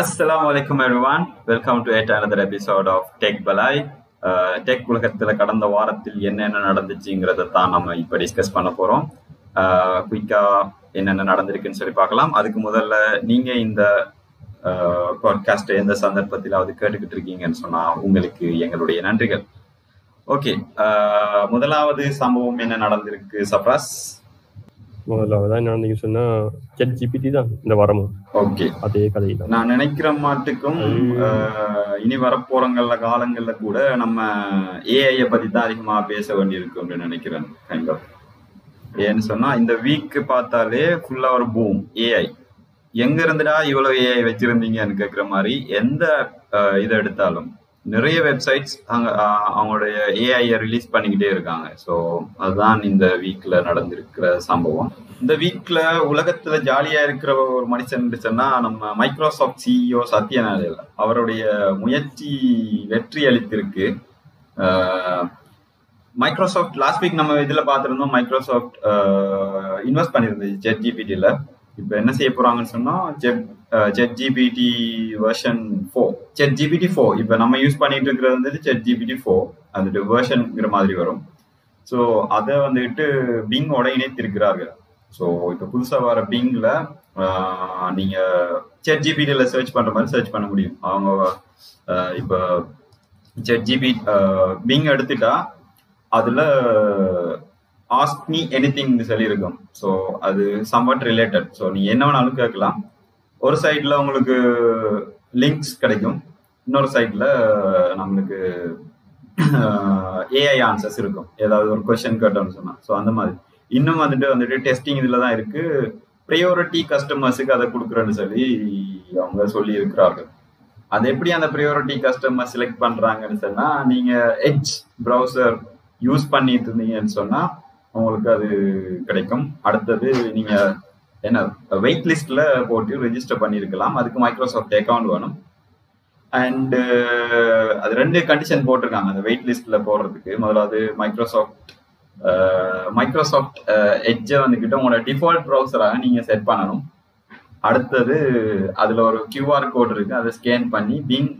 அஸ்லாம் வலைக்கம் everyone welcome to at another episode of tech பலாய் tech உலகத்தில் கடந்த வாரத்தில் என்னென்ன நடந்துச்சுங்கிறத தான் நம்ம இப்போ டிஸ்கஸ் பண்ண போகிறோம் குயிக்கா uh, என்னென்ன நடந்திருக்குன்னு சொல்லி பார்க்கலாம். அதுக்கு முதல்ல நீங்கள் இந்த uh, பாட்காஸ்ட் எந்த சந்தர்ப்பத்திலாவது கேட்டுக்கிட்டு இருக்கீங்கன்னு சொன்னால் உங்களுக்கு எங்களுடைய நன்றிகள். ஓகே uh, முதலாவது சம்பவம் என்ன நடந்திருக்கு? சப்ராஸ் முதலாவதா என்ன நடந்தீங்க சொன்னா செட் ஜிபிடி தான் இந்த வாரமும் ஓகே அதே கதை தான் நான் நினைக்கிற மாட்டுக்கும் இனி வரப்போறங்கள்ல காலங்கள்ல கூட நம்ம ஏஐய பத்தி தான் அதிகமா பேச வேண்டியிருக்கு அப்படின்னு நினைக்கிறேன் கைண்ட் ஆஃப் ஏன்னு சொன்னா இந்த வீக் பார்த்தாலே ஃபுல்லா ஒரு பூம் ஏஐ எங்க இருந்துடா இவ்வளவு ஏஐ வச்சிருந்தீங்கன்னு கேக்குற மாதிரி எந்த இதை எடுத்தாலும் நிறைய வெப்சைட்ஸ் அங்க அவங்களுடைய ஏஐயை ரிலீஸ் பண்ணிக்கிட்டே இருக்காங்க. ஸோ அதுதான் இந்த வீக்ல நடந்திருக்கிற சம்பவம். இந்த வீக்ல உலகத்துல ஜாலியா இருக்கிற ஒரு மனுஷன் சொன்னா நம்ம மைக்ரோசாஃப்ட் சிஇஓ சத்ய அவருடைய முயற்சி வெற்றி அளித்திருக்கு. மைக்ரோசாஃப்ட் லாஸ்ட் வீக் நம்ம இதுல பார்த்துருந்தோம் மைக்ரோசாஃப்ட் இன்வெஸ்ட் பண்ணியிருந்தது ஜெட் ஜிபிடியில் இப்போ என்ன செய்ய போறாங்கன்னு சொன்னா chat chat GPT version four chat GPT four இப்போ நம்ம யூஸ் பண்ணிட்டு இருக்கிறது வந்து செட் ஜிபிடி ஃபோர் அது வெர்ஷன்ங்கிற மாதிரி வரும். ஸோ அதை வந்துட்டு பிங்கோட இணைத்திருக்கிறார்கள். ஸோ இப்போ புதுசாக வர பிங்கில் நீங்கள் செட் ஜிபிடியில் சர்ச் பண்ணுற மாதிரி சர்ச் பண்ண முடியும். அவங்க இப்போ செட் ஜிபி பிங் எடுத்துட்டா அதில் ஆஸ்க் மீ எனி திங் சொல்லியிருக்கும். ஸோ அது சம்வாட் ரிலேட்டட் ஸோ நீங்கள் என்ன வேணாலும் கேட்கலாம். ஒரு சைட்ல உங்களுக்கு லிங்க்ஸ் கிடைக்கும். இன்னொரு சைட்ல நம்மளுக்கு ஏஐ ஆன்சர்ஸ் இருக்கும். ஏதாவது ஒரு கொஷின் கேட்டோம்னு சொன்னால் ஸோ அந்த மாதிரி. இன்னும் வந்துட்டு வந்துட்டு டெஸ்டிங் இதில் தான் இருக்கு. ப்ரையாரிட்டி கஸ்டமர்ஸுக்கு அதை கொடுக்குறேன்னு சொல்லி அவங்க சொல்லி இருக்கிறார்கள் அது எப்படி அந்த ப்ரையாரிட்டி கஸ்டமர் செலக்ட் பண்ணுறாங்கன்னு சொன்னால் நீங்கள் எட்ஜ் ப்ரௌசர் யூஸ் பண்ணிட்டு இருந்தீங்கன்னு சொன்னால் உங்களுக்கு அது கிடைக்கும். அடுத்தது நீங்கள் என்ன வெயிட் லிஸ்ட்ல போட்டு ரெஜிஸ்டர் பண்ணியிருக்கலாம் அதுக்கு மைக்ரோசாஃப்ட் அக்கௌண்ட் வேணும். அண்டு அது ரெண்டு கண்டிஷன் போட்டிருக்காங்க. அந்த வெயிட் லிஸ்ட்ல போடுறதுக்கு முதலாவது மைக்ரோசாஃப்ட் மைக்ரோசாஃப்ட் எட்ஜை வந்துக்கிட்ட உங்களோட டிஃபால்ட் ப்ரௌசராக நீங்க செட் பண்ணணும். அடுத்தது அதுல ஒரு கியூஆர் கோட் இருக்கு. அதை ஸ்கேன் பண்ணி பிங்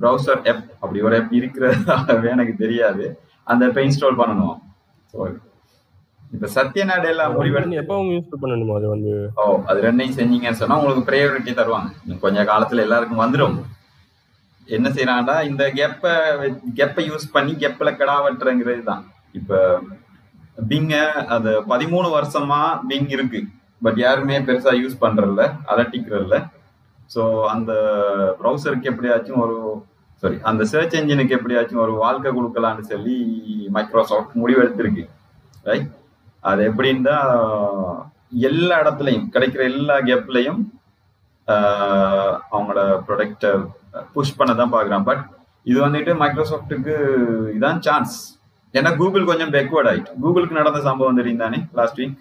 ப்ரௌசர் எப் அப்படி ஒரு எப் இருக்கிறதாகவே எனக்கு தெரியாது. அந்த ஆப்பை இன்ஸ்டால் பண்ணணும். ஸோ இப்ப சத்யநாடு எல்லாம் முடிவெடுத்து எப்பவும் யூஸ் பண்ணணுமா அது வந்து? ஓ அது ரெண்டையும் செஞ்சீங்கன்னு சொன்னா உங்களுக்கு ப்ரையாரிட்டி தருவாங்க. கொஞ்ச காலத்துல எல்லாருக்கும் வந்துடும் என்ன செய்யறாங்கடா இந்த கெப்ப கெப்பை யூஸ் பண்ணி கெப்பில கடா வெட்டுறங்கிறது தான் இப்ப பிங்க அது பதிமூணு வருஷமா பிங் இருக்கு. பட் யாருமே பெருசா யூஸ் பண்றதில்ல அலட்டிக்கிறதில்ல. ஸோ அந்த ப்ரௌசருக்கு எப்படியாச்சும் ஒரு சாரி அந்த சர்ச் என்ஜினுக்கு எப்படியாச்சும் ஒரு வாழ்க்கை கொடுக்கலாம்னு சொல்லி மைக்ரோசாஃப்ட் முடிவெடுத்திருக்கு. ரைட் அது எப்படின்னா எல்லா இடத்துலையும் கிடைக்கிற எல்லா கேப்லையும் அவங்களோட ப்ரொடக்டை புஷ் பண்ண தான் பார்க்குறான். பட் இது வந்துட்டு மைக்ரோசாஃப்ட்டுக்கு இதான் சான்ஸ் ஏன்னா கூகுள் கொஞ்சம் பேக்வேர்ட் ஆயிட்டு. கூகுளுக்கு நடந்த சம்பவம் தெரியும் தானே லாஸ்ட் வீக்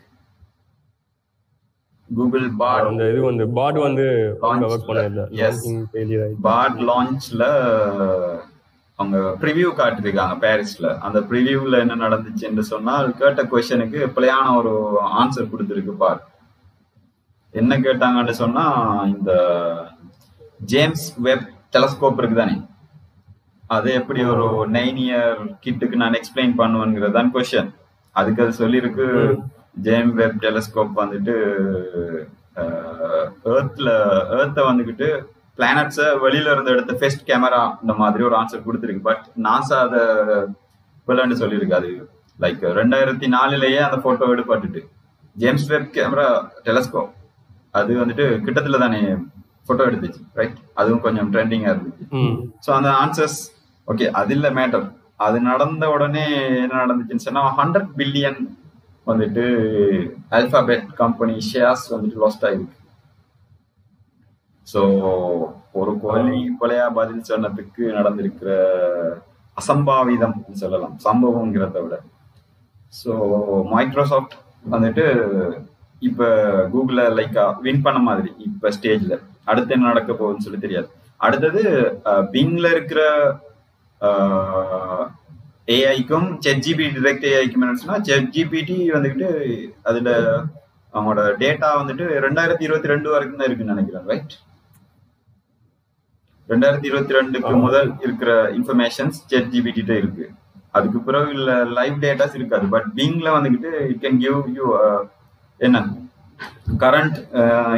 கூகுள் பாட் அந்த இது வந்து பாட் வந்து ஆயிடுச்சு பாட் லான்ச்ல அவங்க ப்ரிவியூ காட்டிருக்காங்க பாரிஸ்ல அந்த ப்ரிவியூல என்ன நடந்துச்சுன்னு சொன்னால் கேட்ட கொஸ்டனுக்கு பிழையான ஒரு ஆன்சர் கொடுத்துருக்கு பார். என்ன கேட்டாங்கன்னு சொன்னா இந்த ஜேம்ஸ் வெப் டெலஸ்கோப் இருக்கு தானே? அது எப்படி ஒரு நைன் இயர் கிட்டுக்கு நான் எக்ஸ்பிளைன் பண்ணுவேங்கிறது தான் கொஸ்டின் அதுக்கு அது சொல்லியிருக்கு ஜேம் வெப் டெலஸ்கோப் வந்துட்டு ஏர்த்ல ஏர்த்தை வந்துக்கிட்டு பிளானட்ஸை வெளியில இருந்து எடுத்த ஃபெஸ்ட் கேமரா இந்த மாதிரி ஒரு ஆன்சர் கொடுத்துருக்கு. பட் நாசா அதை பிள்ளைன்னு சொல்லியிருக்கு அது லைக் ரெண்டாயிரத்தி நாலுலயே அந்த போட்டோ எடுப்பட்டுட்டு. ஜேம்ஸ் வெப் கேமரா டெலஸ்கோப் அது வந்துட்டு கிட்டத்துல தானே போட்டோ எடுத்துச்சு ரைட் அதுவும் கொஞ்சம் ட்ரெண்டிங்கா இருந்துச்சு. ஸோ அந்த ஆன்சர்ஸ் ஓகே அது இல்லை மேட்டர் அது நடந்த உடனே என்ன நடந்துச்சுன்னு சொன்னா ஹண்ட்ரட் பில்லியன் வந்துட்டு அல்பாபெட் கம்பெனி ஷேர்ஸ் வந்துட்டு லாஸ்ட் ஆயிருக்கு. ஸோ ஒரு கொலை கொலையா பதில் சொன்னதுக்கு நடந்திருக்கிற அசம்பாவிதம் சொல்லலாம் சம்பவங்கிறத விட. ஸோ மைக்ரோசாஃப்ட் வந்துட்டு இப்ப கூகுள லைக்கா வின் பண்ண மாதிரி இப்ப ஸ்டேஜ்ல அடுத்து என்ன நடக்க போகுதுன்னு சொல்லி தெரியாது. அடுத்தது பிங்ல இருக்கிற ஏஐக்கும் செட் ஜிபிடி டிரெக்ட் ஏஐக்கும் என்ன செட் ஜிபிடி வந்துட்டு அதுல அவங்களோட டேட்டா வந்துட்டு ரெண்டாயிரத்தி இருபத்தி ரெண்டு வரைக்கும் தான் இருக்குன்னு நினைக்கிறேன் ரைட் ரெண்டாயிரத்தி இருபத்தி ரெண்டுக்கு. முதல் இருக்கிற இன்ஃபர்மேஷன்ஸ் செட் ஜிபிடிட்ட இருக்கு. அதுக்கு பிறகு இல்ல லைவ் டேட்டாஸ் இருக்காது. பட் பீங்ல வந்துகிட்டு இட் கேன் கிவ் யூ என்ன? கரண்ட்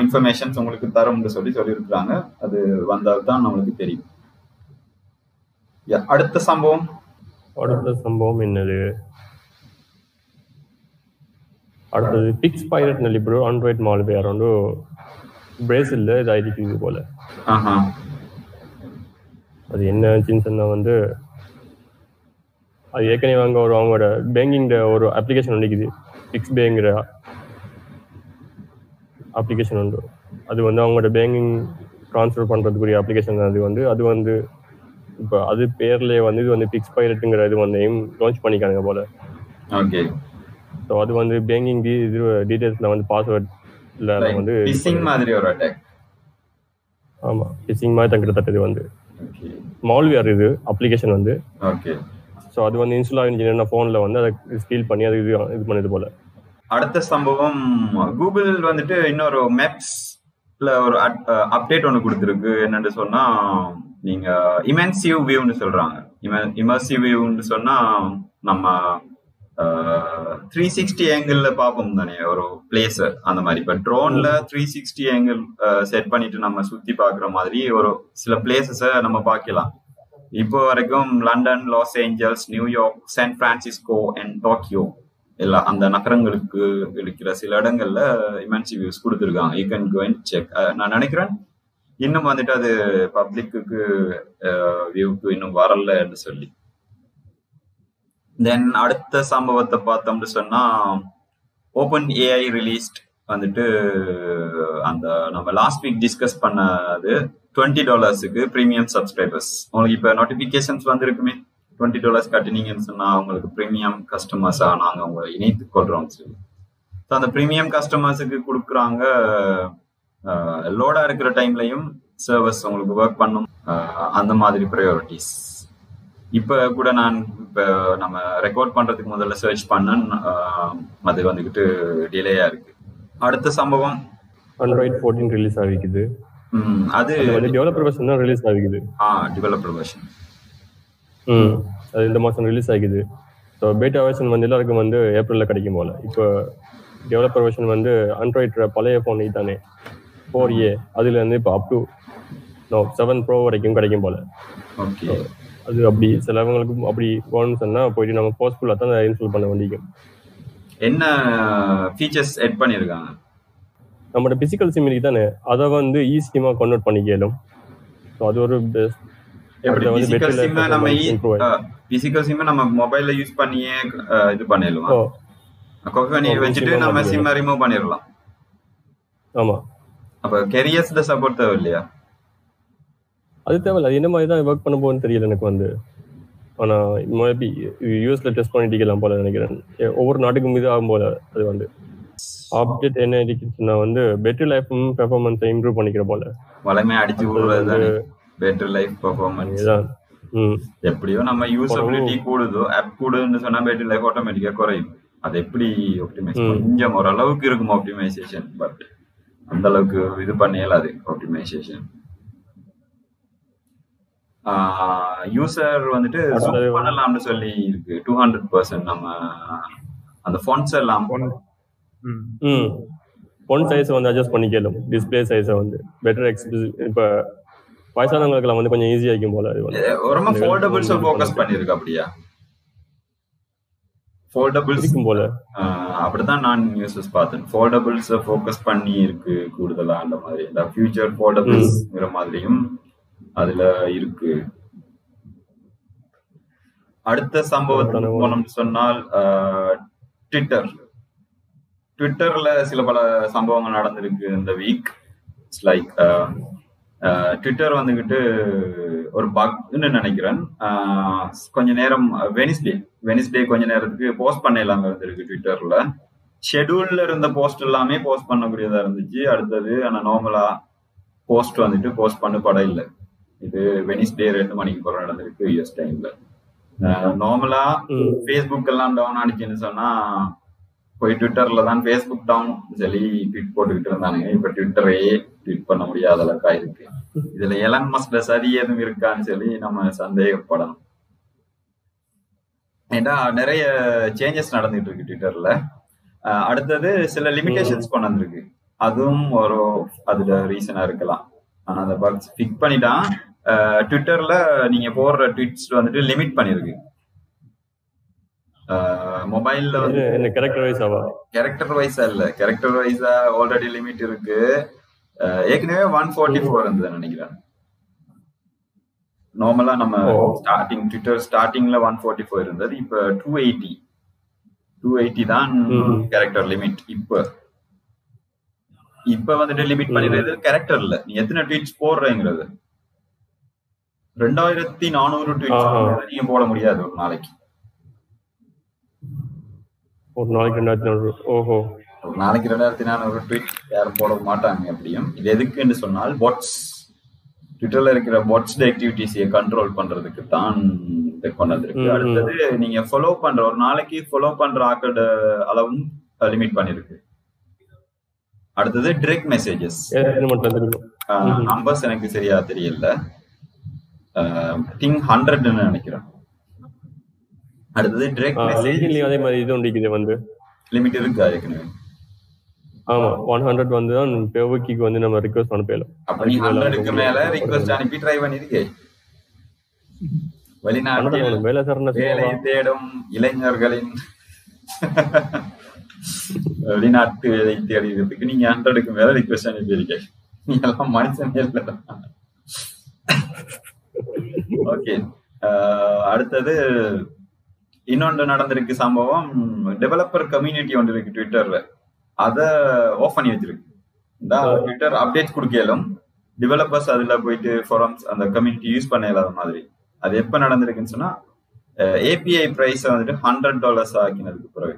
இன்ஃபர்மேஷன்ஸ் உங்களுக்கு தரும்னு சொல்லி சொல்லியிருக்கிறாங்க. அது வந்தால் தான் நம்மளுக்கு தெரியும். அடுத்த சம்பவம்? அடுத்த சம்பவம் என்னது? அடுத்தது பிக்ஸ் பைரட் நெல்லி ப்ரோ. ஆண்ட்ராய்ட் மால்வேர் வந்து பிரேசில்ல இதாயிருக்குது போல. ஆஹா. அது என்ன ஆச்சுன்னு சொன்னா வந்து அது ஏற்கனவே அங்கே ஒரு அவங்களோட பேங்கிங் ஒரு அப்ளிகேஷன் ஒன்றுக்குது பிக்ஸ் பேங்கிற அப்ளிகேஷன் உண்டு. அது வந்து அவங்களோட பேங்கிங் ட்ரான்ஸ்ஃபர் பண்ணுறதுக்குரிய அப்ளிகேஷன் அது வந்து அது வந்து இப்போ அது பேர்லேயே வந்து இது வந்து பிக்ஸ் பைரட்டுங்கிற இது வந்து லான்ச் பண்ணிக்கானுங்க போல. ஓகே ஸோ அது வந்து பேங்கிங் டி இது டீட்டெயில்ஸில் வந்து பாஸ்வேர்டில் வந்து பிசிங் மாதிரி ஒரு அட்டாக் ஆமாம் பிசிங் மாதிரி தான் கிட்டத்தட்ட இது வந்து. மால்வேர் இது அப்ளிகேஷன் வந்து. ஓகே ஸோ அது வந்து இன்ஸ்டால் ஆகிருந்துச்சுன்னா ஃபோனில் வந்து அதை ஸ்டீல் பண்ணி அது இது இது பண்ணுது போல. அடுத்த சம்பவம் கூகுள் வந்துட்டு இன்னொரு மேப்ஸ்ல ஒரு அப்டேட் ஒன்று கொடுத்துருக்கு. என்னன்னு சொன்னா நீங்க இமென்சிவ் வியூன்னு சொல்றாங்க. இமர்சிவ் வியூன்னு சொன்னா நம்ம த்ரீ சிக்ஸ்டி ஏங்கிள் பார்ப்போம் தானே ஒரு பிளேஸ் அந்த மாதிரி. இப்போ ட்ரோன்ல த்ரீ சிக்ஸ்டி ஏங்கிள் செட் பண்ணிட்டு நம்ம சுத்தி பார்க்குற மாதிரி ஒரு சில பிளேசஸை நம்ம பார்க்கலாம். இப்போ வரைக்கும் London Los Angeles New York San Francisco and Tokyo எல்லா அந்த நகரங்களுக்கு இருக்கிற சில இடங்கள்ல இமென்சி வியூஸ் கொடுத்துருக்காங்க. யூ கேன் கோ செக் நான் நினைக்கிறேன் இன்னும் வந்துட்டு அது பப்ளிக்கு வியூக்கு இன்னும் வரலன்னு சொல்லி. தென் அடுத்த சம்பவத்தை பார்த்தோம்னு சொன்னா ஓப்பன் ஏஐ ரிலீஸ்ட் வந்துட்டு அந்த நம்ம லாஸ்ட் வீக் டிஸ்கஸ் பண்ணது டுவெண்ட்டி டாலர்ஸுக்கு ப்ரீமியம் சப்ஸ்கிரைபர்ஸ் உங்களுக்கு இப்போ நோட்டிஃபிகேஷன்ஸ் வந்திருக்குமே டுவெண்ட்டி டாலர்ஸ் கட்டினீங்கன்னு சொன்னா உங்களுக்கு ப்ரீமியம் கஸ்டமர்ஸாக நாங்கள் உங்களை இணைத்து கொள்றோம் சொல்லி. ஸோ அந்த ப்ரீமியம் கஸ்டமர்ஸுக்கு கொடுக்குறாங்க லோடா இருக்கிற டைம்லையும் சர்வஸ் உங்களுக்கு ஒர்க் பண்ணும் அந்த மாதிரி ப்ரையாரிட்டிஸ் இப்போ கூட நான் இப்போ நம்ம ரெக்கார்ட் பண்றதுக்கு முதல்ல சர்ச் பண்ணேன். அது வந்துக்கிட்டு டிலேயா இருக்கு. அடுத்த சம்பவம்? ஆண்ட்ராய்ட் ஃபோர்டீன் ரிலீஸ் ஆகிக்குது. அது டெவலப்பர் வெர்ஷன் தான் ரிலீஸ் ஆகிக்குது. ஆ டிவலப்பர் வெர்ஷன் ம் அது இந்த மாதம் ரிலீஸ் ஆகிக்குது. ஸோ பேட்டா வெர்ஷன் வந்து எல்லாருக்கும் வந்து ஏப்ரலில் கிடைக்கும் போல. இப்போ டெவலப்பர் வெர்ஷன் வந்து ஆண்ட்ராய்ட் பழைய ஃபோன் தானே ஃபோர் ஏ அதுல இருந்து இப்போ up to no seven pro வரைக்கும் கிடைக்கும் போல. ஓகே அது அப்படி சிலவங்களுக்கு அப்படி போகணும்னு சொன்னால் போயிட்டு நம்ம போஸ்ட்ஃபுல்லாக தான் இன்ஸ்டால் பண்ண வேண்டிக்கும் என்ன ஃபீச்சர்ஸ் எட் பண்ணியிருக்காங்க நம்மளோட பிசிக்கல் சிம் இருக்கு தானே அதை வந்து ஈஸியமாக கன்வெர்ட் பண்ணிக்கலும். ஸோ அது ஒரு பெஸ்ட் பிசிக்கல் சிம் நம்ம மொபைல்ல யூஸ் பண்ணியே இது பண்ணிடலாம்? ஓ, வச்சுட்டு நம்ம. சிம் ரிமூவ் பண்ணிடலாம். ஆமாம் அப்ப கெரியர்ஸ்ல சப்போர்ட் தேவை இல்லையா அது தேவையில்ல. அது என்ன மாதிரி தான் ஒர்க் பண்ண போகுதுன்னு தெரியல எனக்கு வந்து. ஆனால் மேபி யூஎஸ்ல டெஸ்ட் பண்ணிட்டு இருக்கலாம் போல நினைக்கிறேன். ஒவ்வொரு நாட்டுக்கும் இது ஆகும் போல அது வந்து. அப்டேட் என்ன இருக்குன்னா வந்து பேட்டரி லைஃபும் பெர்ஃபார்மன்ஸை இம்ப்ரூவ் பண்ணிக்கிற போல. வளமே அடிச்சு விடுறது தானே. பெட்டர் லைஃப் பர்ஃபார்மன்ஸ் ம். எப்படியோ நம்ம யூசபிலிட்டி கூடுதோ ஆப் கூடுன்னு சொன்னா பேட்டரி லைஃப் ஆட்டோமேட்டிக்கா குறையும். அது எப்படி ஆப்டிமைஸ். கொஞ்சம் ஓரளவுக்கு இருக்கும் ஆப்டிமைசேஷன் பட் அந்த அளவுக்கு இது பண்ண இயலாது ஆப்டிமைசேஷன் யூசர் வந்துட்டு அடுத்தது பண்ணலாம்னு சொல்லி இருக்கு. டூ ஹண்ட்ரட் பர்சன்ட் நம்ம அந்த ஃபோன்ஸ் எல்லாம் ம். ம். ஃபோன் சைஸை வந்து அட்ஜஸ்ட் பண்ணிக்கலும் டிஸ்பிளே சைஸை வந்து. பெட்டர் எக்ஸ்பிள் இப்போ வயசானவங்களுக்குலாம் வந்து கொஞ்சம் ஈஸியாக இருக்கும் போல ரொம்ப ஃபோல்டபுள்ஸ் ஃபோக்கஸ் பண்ணிருக்கு அப்படியா? ஃபோல்டபுள்ஸ் இருக்கும் போல. அப்படிதான் நான் நியூஸஸ் பார்த்தேன். ஃபோல்டபுள்ஸ் ஃபோக்கஸ் பண்ணி இருக்கு கூடுதலா அந்த மாதிரி. இந்த ஃபியூச்சர் ஃபோல்டபுள்ஸ்ங்கிற மாதிரியும் அதுல இருக்கு. அடுத்த சம்பவத்துக்கு போனோம்னு சொன்னால் ட்விட்டர் ட்விட்டர்ல சில பல சம்பவங்கள் நடந்திருக்கு இந்த வீக் இட்ஸ் லைக் ட்விட்டர் வந்துகிட்டு ஒரு பக்னு நினைக்கிறேன். கொஞ்ச நேரம் வெனிஸ்டே வெனிஸ்டே கொஞ்ச நேரத்துக்கு போஸ்ட் பண்ண இல்லாம இருந்திருக்கு ட்விட்டர்ல ஷெடியூல்ல இருந்த போஸ்ட் எல்லாமே போஸ்ட் பண்ணக்கூடியதா இருந்துச்சு. அடுத்தது ஆனா நார்மலா போஸ்ட் வந்துட்டு போஸ்ட் பண்ணப்பட இல்லை. இது வெனிஸ்டே ரெண்டு மணிக்கு போற நடந்திருக்கு யூஎஸ் டைம்ல நார்மலா. ஃபேஸ்புக் எல்லாம் டவுன் ஆனிச்சுன்னு சொன்னா போய் ட்விட்டர்ல தான் ஃபேஸ்புக் டவுன் சொல்லி ட்வீட் போட்டுக்கிட்டு இருந்தானுங்க. இப்ப ட்விட்டரே ட்வீட் பண்ண முடியாத அளவுக்கு ஆயிருக்கு. இதுல எலன் மஸ்க்ல சரி எதுவும் இருக்கான்னு சொல்லி நம்ம சந்தேகப்படணும். ஏன்னா நிறைய சேஞ்சஸ் நடந்துட்டு இருக்கு ட்விட்டர்ல அடுத்தது சில லிமிடேஷன்ஸ் கொண்டு வந்திருக்கு. அதுவும் ஒரு அதுல ரீசனா இருக்கலாம். ஆனா அந்த பக்ஸ் ஃபிக் பண்ணிட்டான் ட்விட்டர்ல நீங்க போடுற ட்வீட்ஸ் வந்துட்டு லிமிட் பண்ணிருக்கு. மொபைல்ல வந்து கேரக்டர் வைஸ் ஆவா? கேரக்டர் வைஸா இல்ல. கேரக்டர் வைஸா ஆல்ரெடி லிமிட் இருக்கு. ஏற்கனவே ஒன் ஃபோர்ட்டி ஃபோர் இருந்தது நினைக்கிறேன். நார்மலா நம்ம. ஸ்டார்டிங் ட்விட்டர் ஸ்டார்டிங்ல ஒன் ஃபோர்ட்டி ஃபோர் இருந்தது. இப்ப டூ எயிட்டி டூ எயிட்டி தான். கேரக்டர் லிமிட் இப்ப. இப்ப வந்துட்டு லிமிட் பண்ணிடுறது கேரக்டர் இல்ல நீ எத்தனை ட்வீட்ஸ் போடுறேங்கிறது. ரெண்டாயிரத்தி நானூறு. ட்வீட்ஸ் போட முடியாது ஒரு நாளைக்கு. ஒரு நாளைக்கு ரெண்டாயிரத்தி நானூறு. ஓஹோ. ஒரு நாளைக்கு ரெண்டாயிரத்தி நானூறு ட்வீட் யாரும் போட மாட்டாங்க அப்படியும் இது எதுக்குன்னு சொன்னால் பாட்ஸ் ட்விட்டர்ல இருக்கிற பாட்ஸ் ஆக்டிவிட்டிஸை கண்ட்ரோல் பண்றதுக்கு தான் இதை கொண்டு வந்திருக்கு. அடுத்தது நீங்க ஃபாலோ பண்ற ஒரு நாளைக்கு ஃபாலோ பண்ற ஆக்களோட அளவும் லிமிட் பண்ணிருக்கு. அடுத்தது டிரெக்ட் மெசேஜஸ். நம்பர்ஸ் எனக்கு சரியா தெரியல. திங் ஹண்ட்ரட்னு நினைக்கிறேன். அடுத்தது டிரெக்ட் மெசேஜ் லிங்கின்லயும் அதே மாதிரி இது ஒன்று வந்து. லிமிட் இருக்கா ஏற்கனவே ஆமா ஒன் ஹண்ட்ரட் வந்து தான் பெவக்கிக்கு வந்து நம்ம ரிக்வஸ்ட் அனுப்பலாம். அப்ப நீ ஹண்ட்ரடுக்கு மேல ரிக்வஸ்ட் அனுப்பி ட்ரை பண்ணிருக்கே. வெளிநாட்டில் அண்ணா வேலை தேடும் இளைஞர்களின் வெளிநாட்டு வேலை தேடுறதுக்கு நீங்க ஹண்ட்ரடுக்கு மேல ரிக்வஸ்ட் அனுப்பியிருக்கீங்க நீ எல்லாம் மனுஷன் இல்ல ஓகே அடுத்தது இன்னொன்று நடந்திருக்கு சம்பவம் டெவலப்பர் கம்யூனிட்டி ஒன்று இருக்கு ட்விட்டர்ல அத ஆஃப் பண்ணி வச்சிருக்கு. இந்த ட்விட்டர் அப்டேட் கொடுக்கலும் டெவலப்பர்ஸ் அதுல போயிட்டு ஃபாரம்ஸ் அந்த கம்யூனிட்டி யூஸ் பண்ண இல்லாத மாதிரி. அது எப்ப நடந்திருக்குன்னு சொன்னா ஏபிஐ பிரைஸ் வந்துட்டு ஹண்ட்ரட் டாலர்ஸ் ஆக்கினதுக்கு பிறகு.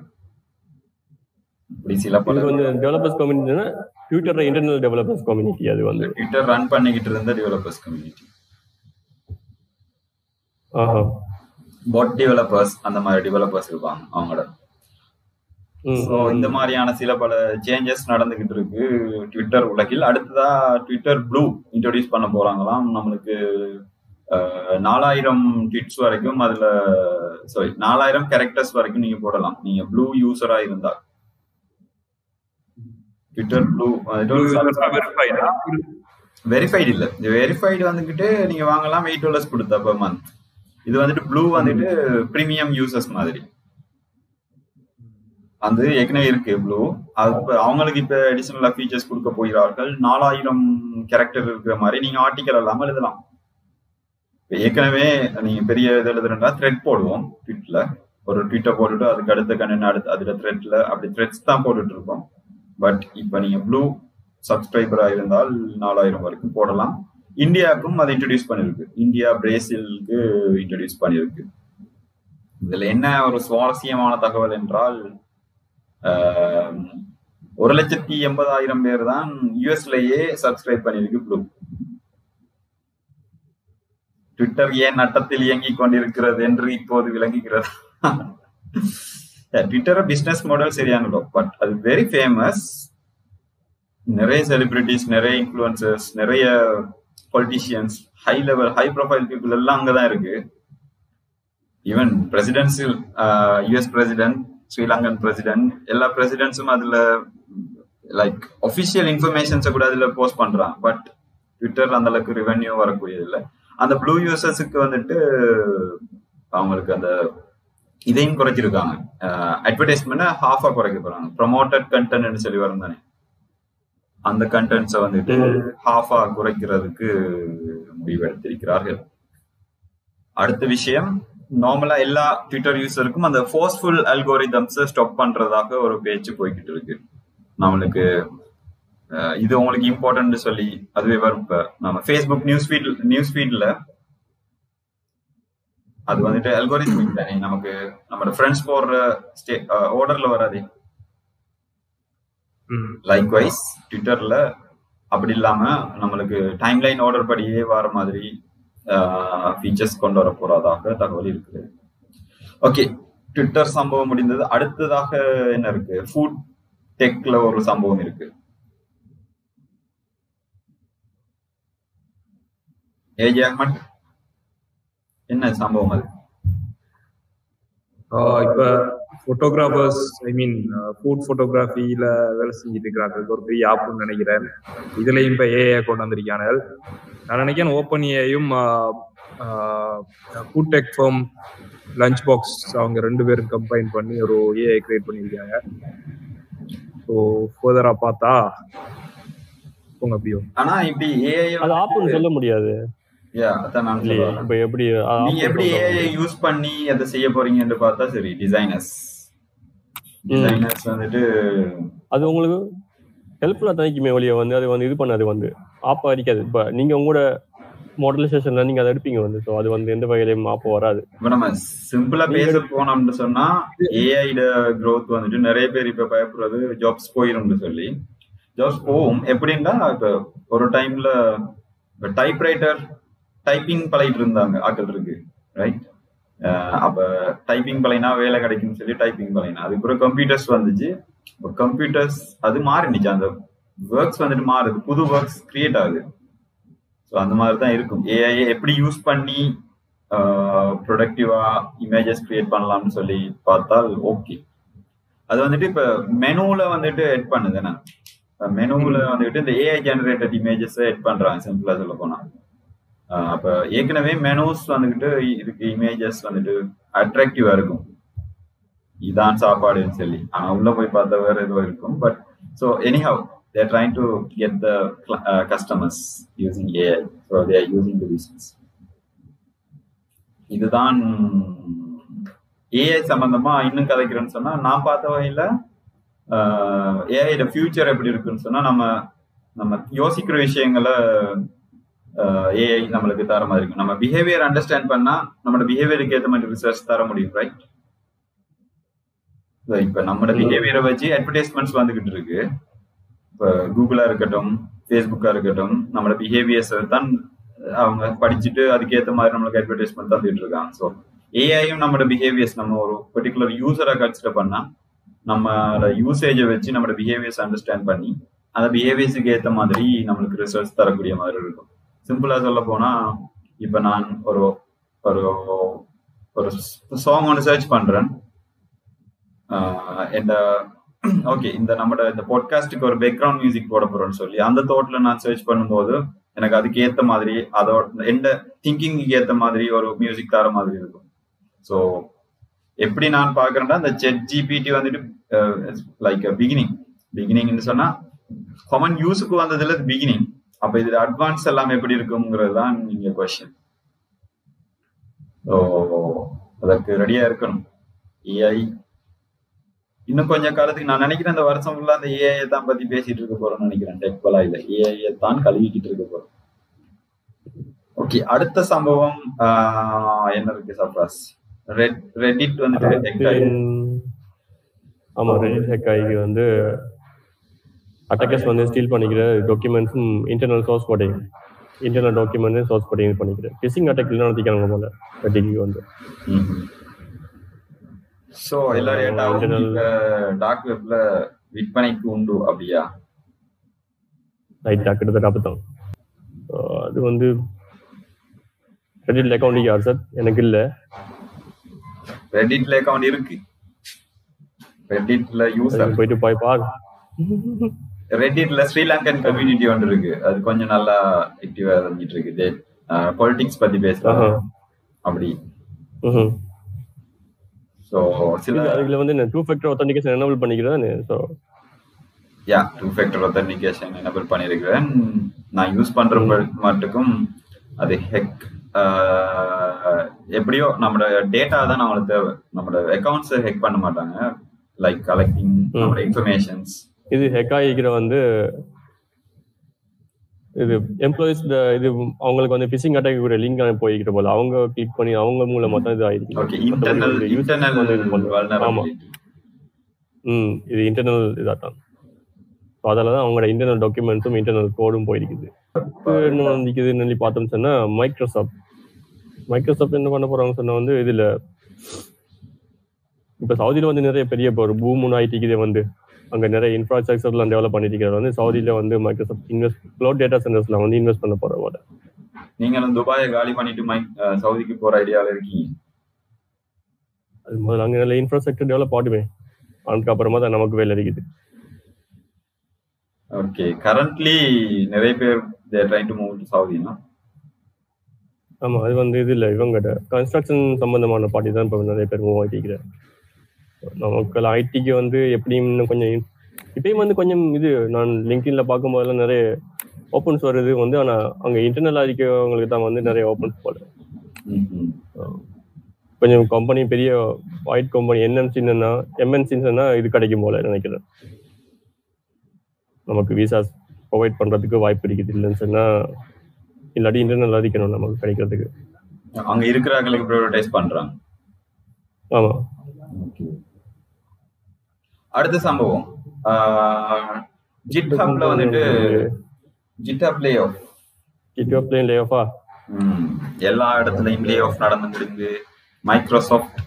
இப்படி சில வந்து டெவலப்பர்ஸ் கம்யூனிட்டினா ட்விட்டர்ல இன்டர்னல் டெவலப்பர்ஸ் கம்யூனிட்டி அது வந்து. ட்விட்டர் ரன் பண்ணிக்கிட்டு இருந்த டெவலப்பர்ஸ் கம்யூனிட்டி பாட் டெவலப்பர்ஸ் அந்த மாதிரி டெவலப்பர்ஸ் இருப்பாங்க அவங்களோட. ஸோ இந்த மாதிரியான சில பல சேஞ்சஸ் நடந்துகிட்டு இருக்கு ட்விட்டர் உலகில். அடுத்ததா ட்விட்டர் ப்ளூ இன்ட்ரோடியூஸ் பண்ண போறாங்களாம். நம்மளுக்கு நாலாயிரம் ட்வீட்ஸ் வரைக்கும் அதுல சாரி நாலாயிரம் கேரக்டர்ஸ் வரைக்கும் நீங்க போடலாம். நீங்க ப்ளூ யூசரா இருந்தா ட்விட்டர் ப்ளூ வெரிஃபைடு இல்ல. இந்த வெரிஃபைடு வந்துகிட்டு நீங்க வாங்கலாம். எயிட் டாலர்ஸ் கொடுத்தா per மந்த் இது வந்துட்டு ப்ளூ வந்துட்டு ப்ரீமியம் யூசர்ஸ் மாதிரி. அது ஏற்கனவே இருக்கு ப்ளூ அது இப்ப அவங்களுக்கு இப்ப அடிஷனலா ஃபீச்சர்ஸ் கொடுக்க போகிறார்கள். நாலாயிரம் கேரக்டர் இருக்கிற மாதிரி நீங்க ஆர்டிக்கல் இல்லாம எழுதலாம். ஏற்கனவே நீங்க பெரிய இது எழுதுறா த்ரெட் போடுவோம் ட்விட்ல ஒரு ட்விட்டை போட்டுட்டு அதுக்கு அடுத்த கண்ணு அடுத்து அதுல த்ரெட்ல அப்படி த்ரெட்ஸ் தான் போட்டுட்டு இருக்கோம் பட் இப்ப நீங்க ப்ளூ சப்ஸ்கிரைபரா இருந்தால் நாலாயிரம் வரைக்கும் போடலாம். இந்தியாவுக்கும் அதை இன்ட்ரடியூஸ் பண்ணிருக்கு இந்தியா பிரேசிலுக்கு இன்ட்ரடியூஸ் பண்ணிருக்கு இதுல என்ன ஒரு சுவாரஸ்யமான தகவல் என்றால் ஆஹ், ஒரு லட்சத்தி எண்பதாயிரம் பேர் தான் யூஎஸ்லயே சப்ஸ்கிரைப் பண்ணிருக்கு ப்ளூ ட்விட்டர் ஏன் நட்டத்தில் இயங்கிக் கொண்டிருக்கிறது என்று இப்போது விளங்குகிறது. ட்விட்டர் பிசினஸ் மாடல் சரியானதோ பட் அது வெரி ஃபேமஸ் நிறைய செலிபிரிட்டிஸ் நிறைய இன்ஃபுளுசர்ஸ் நிறைய politicians high level high profile people எல்லாம் அங்கதான் இருக்கு. Even presidential US president Sri Lankan president எல்லா பிரசிடென்ட்ஸும் அதுல லைக் ஒபிஷியல் இன்ஃபர்மேஷன்ஸை கூட அதுல போஸ்ட் பண்றான். பட் ட்விட்டர்ல அந்த அளவுக்கு ரெவென்யூ வரக்கூடியது இல்லை அந்த ப்ளூ யூசர்ஸுக்கு வந்துட்டு அவங்களுக்கு அந்த இதையும் குறைச்சிருக்காங்க. Uh, அட்வர்டைஸ்மெண்ட் ஹாஃபா குறைக்க போறாங்க. ப்ரொமோட்டட் கண்டென்ட்னு சொல்லி வரும் தானே. அந்த கண்டென்ட்ஸை வந்துட்டு ஹாஃபா குறைக்கிறதுக்கு முடிவெடுத்திருக்கிறார்கள். அடுத்த விஷயம் நார்மலா எல்லா ட்விட்டர் யூசருக்கும் அந்த ஃபோர்ஸ்ஃபுல் அல்கோரிதம்ஸ் ஸ்டாப் பண்றதாக ஒரு பேச்சு போய்கிட்டு இருக்கு. நம்மளுக்கு இது உங்களுக்கு இம்பார்ட்டன்ட் சொல்லி அதுவே வரும். இப்ப நம்ம ஃபேஸ்புக் நியூஸ் ஃபீட் நியூஸ் ஃபீட்ல அது வந்துட்டு அல்கோரிதமிக் தானே. நமக்கு நம்மளோட ஃப்ரெண்ட்ஸ் போடுற ஸ்டே ஆர்டர்ல வராதே. லைக் வைஸ் ட்விட்டர்ல அப்படி இல்லாம நம்மளுக்கு டைம்லைன் ஆர்டர் படியே வர மாதிரி ஃபீச்சர்ஸ் கொண்டு வர போறதாக தகவல் இருக்குது. ஓகே ட்விட்டர் சம்பவம் முடிந்தது. அடுத்ததாக என்ன இருக்கு? ஃபுட் டெக்ல ஒரு சம்பவம் இருக்கு. ஏஜி அஹ்மத் என்ன சம்பவம் அது? இப்ப போட்டோகிராஃபர்ஸ் ஐ மீன் ஃபுட் போட்டோகிராஃபில வேலை செஞ்சுட்டு இருக்கிறாங்க ஒரு பெரிய ஆப்புன்னு நினைக்கிறேன். இதுலயும் இப்ப ஏஐ கொண்டு வந்திருக்காங்க நான் நினைக்கிறேன் open ஏஐயும் food tech farm lunch box அவங்க ரெண்டு பேரும் கம்பைன் பண்ணி ஒரு ஏஐ கிரியேட் பண்ணியிருக்காங்க. ஸோ ஃபர்தரா பார்த்தா போங்க அப்படியோ ஆனா இப்படி ஏஐ அது ஆப்புன்னு சொல்ல முடியாது. எப்படி யூஸ் பண்ணி அதை செய்ய போறீங்கன்னு பார்த்தா சரி டிசைனர்ஸ் டிசைனர்ஸ் வந்துட்டு அது உங்களுக்கு ஹெல்ப்ஃபுல்லா தனிக்குமே வழியை வந்து அது வந்து இது பண்ணாது வந்து. ஆப்பா அடிக்காது. இப்ப நீங்க உங்களோட மாடலைசேஷன்ல நீங்க அதை எடுப்பீங்க வந்து. ஸோ அது வந்து எந்த வகையிலையும் ஆப்பா வராது. இப்ப நம்ம சிம்பிளா பேச போனோம்னு சொன்னா ஏஐட growth வந்துட்டு நிறைய பேர் இப்ப பயப்படுறது ஜாப்ஸ் போயிரும்னு சொல்லி. ஜாப்ஸ் போகும். எப்படின்னா இப்ப ஒரு டைம்ல டைப்ரைட்டர் டைப்பிங் பழகிட்டு இருந்தாங்க ஆட்கள் இருக்கு ரைட் அப்ப டைப்பிங் பழையனா வேலை கிடைக்கும்னு சொல்லி டைப்பிங் பழையனா. அதுக்கப்புறம் கம்ப்யூட்டர்ஸ் வந்துச்சு. இப்போ கம்ப்யூட்டர்ஸ் அது மாறிடுச்சு. அந்த ஒர்க்ஸ் வந்துட்டு மாறுது. புது ஒர்க்ஸ் கிரியேட் ஆகுது. ஸோ அந்த மாதிரி தான் இருக்கும் ஏஐ எப்படி யூஸ் பண்ணி ப்ரொடக்டிவா இமேஜஸ் கிரியேட் பண்ணலாம்னு சொல்லி பார்த்தால் ஓகே அது வந்துட்டு இப்ப மெனுவில் வந்துட்டு எட் பண்ணுதுன்னா மெனுவில் வந்துட்டு இந்த ஏஐ ஜெனரேட்டட் இமேஜஸ் எட் பண்றாங்க. சிம்பிளா சொல்ல போனா. அப்போ ஏற்கனவே மெனூஸ் வந்துக்கிட்டு இதுக்கு இமேஜஸ் வந்துட்டு அட்ராக்டிவாக இருக்கும். இதான் சாப்பாடுன்னு சொல்லி. ஆனால் உள்ளே போய் பார்த்தா வேற எதுவும் இருக்கும். But so anyhow there trying to get the customers using AI so they are using the business இதுதான் ஏஐ சம்பந்தமா இன்னும் கதைக்கிறேன்னு சொன்னா நான் பார்த்த வகையில ஏஐட ஃபியூச்சர் எப்படி இருக்குன்னு சொன்னா நம்ம நம்ம யோசிக்கிற விஷயங்களை ஏஐ நம்மளுக்கு தர மாதிரி இருக்கும். நம்ம பிஹேவியர் அண்டர்ஸ்டாண்ட் பண்ணா நம்மளோட பிஹேவியருக்கு ஏற்ற மாதிரி ரிசர்ச் தர முடியும் ரைட் இப்ப நம்மளோட பிஹேவியரை வச்சு அட்வர்டைஸ்மெண்ட்ஸ் வந்துகிட்டு இருக்கு. இப்ப கூகுளா இருக்கட்டும் ஃபேஸ்புக்கா இருக்கட்டும் நம்மளோட பிஹேவியர்ஸ் தான் அவங்க படிச்சுட்டு அதுக்கேற்ற மாதிரி நம்மளுக்கு அட்வர்டைஸ்மெண்ட் தந்துட்டு இருக்காங்க. ஸோ ஏஐயும் நம்மளோட பிஹேவியர்ஸ் நம்ம ஒரு பர்டிகுலர் யூசரை கன்சிடர் பண்ணா நம்மளோட யூசேஜை வச்சு நம்மளோட பிஹேவியர்ஸ் அண்டர்ஸ்டாண்ட் பண்ணி அந்த பிஹேவியர்ஸுக்கு ஏற்ற மாதிரி நம்மளுக்கு ரிசல்ட்ஸ் தரக்கூடிய மாதிரி இருக்கும். சிம்பிளா சொல்ல போனா இப்ப நான் ஒரு ஒரு ஒரு சாங் ஒன்று சர்ச் பண்றேன். இந்த ஓகே இந்த நம்மட இந்த பாட்காஸ்டுக்கு ஒரு பேக்ரவுண்ட் மியூசிக் போட போறோம்னு சொல்லி அந்த தோட்ல நான் சர்ச் பண்ணும்போது எனக்கு அதுக்கு ஏத்த மாதிரி அதோட எந்த திங்கிங்க்கு ஏத்த மாதிரி ஒரு மியூசிக் தர மாதிரி இருக்கும். ஸோ எப்படி நான் பாக்குறேன்னா இந்த செட் ஜிபிடி வந்துட்டு லைக் பிகினிங் பிகினிங்னு சொன்னா காமன் யூஸுக்கு வந்ததுல பிகினிங் அப்ப இதுல அட்வான்ஸ் எல்லாம் எப்படி இருக்குங்கிறது தான் நீங்க கொஸ்டின் ஸோ அதற்கு ரெடியா இருக்கணும். ஏஐ இன்னும் கொஞ்சம் காலத்துக்கு நான் நினைக்கிறேன் இந்த வருஷம் ஃபுல்லா அந்த ஏஐ தான் பத்தி பேசிட்டு இருக்க போறோம்னு நினைக்கிறேன். டெக்வலா இல்ல. ஏஐ தான் கழுவிக்கிட்டு இருக்க போறோம். ஓகே அடுத்த சம்பவம் என்ன இருக்கு சப்ராஸ் ரெட் ரெடிட் வந்துட்டு ஆமா ரெடிட் ஹேக் ஆகி வந்து அட்டக்கஸ் வந்து ஸ்டீல் பண்ணிக்கிற டாக்குமெண்ட்ஸும் internal source coding internal document source coding பண்ணிக்கிறேன் ஃபிஷிங் அட்டாக் நடத்திக்கிறாங்க போல ரெட்டிக்கு வந்து. சோ எல்லா டேட்டாவும் டார்க் வெப்ல விற்பனைக்கு உண்டு அப்படியா? ரைட் கிட்டத்தட்ட அப்பதான் அது வந்து ரெடிட்ல அக்கௌண்ட் யார் சார்? எனக்கு இல்ல. ரெடிட்ல அக்கௌண்ட் இருக்கு. ரெடிட்ல யூசர் போயிட்டு போய் பாரு. ரெடிட்ல ஸ்ரீலங்கன் கம்யூனிட்டி ஒன்று இருக்கு. அது கொஞ்சம் நல்லா ஆக்டிவா இருந்துட்டு இருக்கு பொலிட்டிக்ஸ் பத்தி பேசலாம் அப்படி. ஸோ சில அதுல வந்து டூ ஃபேக்டர் ஒத்தன்டிகேஷன் எனபிள் பண்ணிக்கிறேன் so ya two factor authentication enable பண்ணியிருக்கிறேன் நான் யூஸ் பண்ற மட்டுக்கும் அது ஹெக் எப்படியோ நம்மளோட டேட்டா தான் நம்மளுக்கு தேவை. நம்மளோட அக்கௌண்ட்ஸ் ஹெக் பண்ண மாட்டாங்க. லைக் கலெக்டிங் நம்மளோட இன்ஃபர்மேஷன்ஸ் இது ஹெக் ஆகிக்கிற வந்து இது எம்ப்ளாயிஸ் இது அவங்களுக்கு வந்து பிசிங் அட்டாக் ஒரு லிங்க் போய்கிட்ட போல அவங்க கிளிக் பண்ணி அவங்க மூலமா தான் இது ஆயிருக்கு ஆமா. ம் இது இன்டர்னல் இதாதான் ஸோ அதில் தான் அவங்களோட இன்டர்னல் டாக்குமெண்ட்ஸும் இன்டர்னல் கோடும் போயிருக்குது. என்ன வந்துக்குதுன்னு சொல்லி பார்த்தோம்னு சொன்னா மைக்ரோசாஃப்ட் மைக்ரோசாஃப்ட் என்ன பண்ண போறாங்க சொன்னா வந்து இதுல இப்ப சவுதியில வந்து நிறைய பெரிய இப்போ ஒரு பூம் ஐடிக்கு வந்து அங்க நிறைய இன்ஃப்ராஸ்ட்ரக்சர்லாம் டெவலப் பண்ணிட்டு இருக்கிறது வந்து சவுதியில வந்து மைக்ரோசாஃப்ட் இன்வெஸ்ட் க்ளோட் டேட்டா சென்டர்ஸ்ல வந்து இன்வெஸ்ட் பண்ண போறவங்க நீங்களும் துபாயை காலி பண்ணிட்டு மைக் சவுதிக்கு போற ஐடியால இருக்கீங்க. அது முதல்ல அங்க நல்ல இன்ஃப்ராஸ்ட்ரக்சர் டெவலப் ஆடுமே அதுக்கப்புறமா தான் நமக்கு வேலை இருக்குது. ஓகே கரண்ட்லி நிறைய பேர் ட்ரைங் டு மூவ் டு சவுதினா ஆமா அது வந்து இது இல்லை. இவங்க கன்ஸ்ட்ரக்ஷன் சம்பந்தமான பார்ட்டி தான் இப்போ நிறைய பேர் மூவ் ஆகிட்டு நமக்கு ஐடிக்கு வந்து எப்படியும் இன்னும் கொஞ்சம் இப்பயும் வந்து கொஞ்சம் இது நான் லிங்க்டின்ல பார்க்கும்போதெல்லாம் நிறைய ஓப்பன்ஸ் வருது. வந்து ஆனா அங்க இன்டர்னல் இருக்கவங்களுக்கு தான் வந்து நிறைய ஓப்பன்ஸ் போல. கொஞ்சம் கம்பெனி பெரிய ஒயிட் கம்பெனி என்என்சின்னா எம்என்சின்னா இது கிடைக்கும் போல நினைக்கிறேன். நமக்கு விசாஸ் ப்ரொவைட் பண்றதுக்கு வாய்ப்பு இருக்குது இல்லைன்னு சொன்னா இல்லாட்டி இன்டர்னல் அதிக்கணும் நமக்கு கிடைக்கிறதுக்கு. அங்க இருக்கிறவங்களுக்கு ப்ரைவேடைஸ் பண்றாங்க. ஆமா. அடுத்த சம்பவம். ஜிட்ஹப்ல வந்துட்டு ஜிட்ஹப் லே ஆஃப் கிட்டோ பிளேன் லே ஆஃபா எல்லா இடத்துலயும் லே ஆஃப் நடந்து முடிந்து மைக்ரோசாஃப்ட்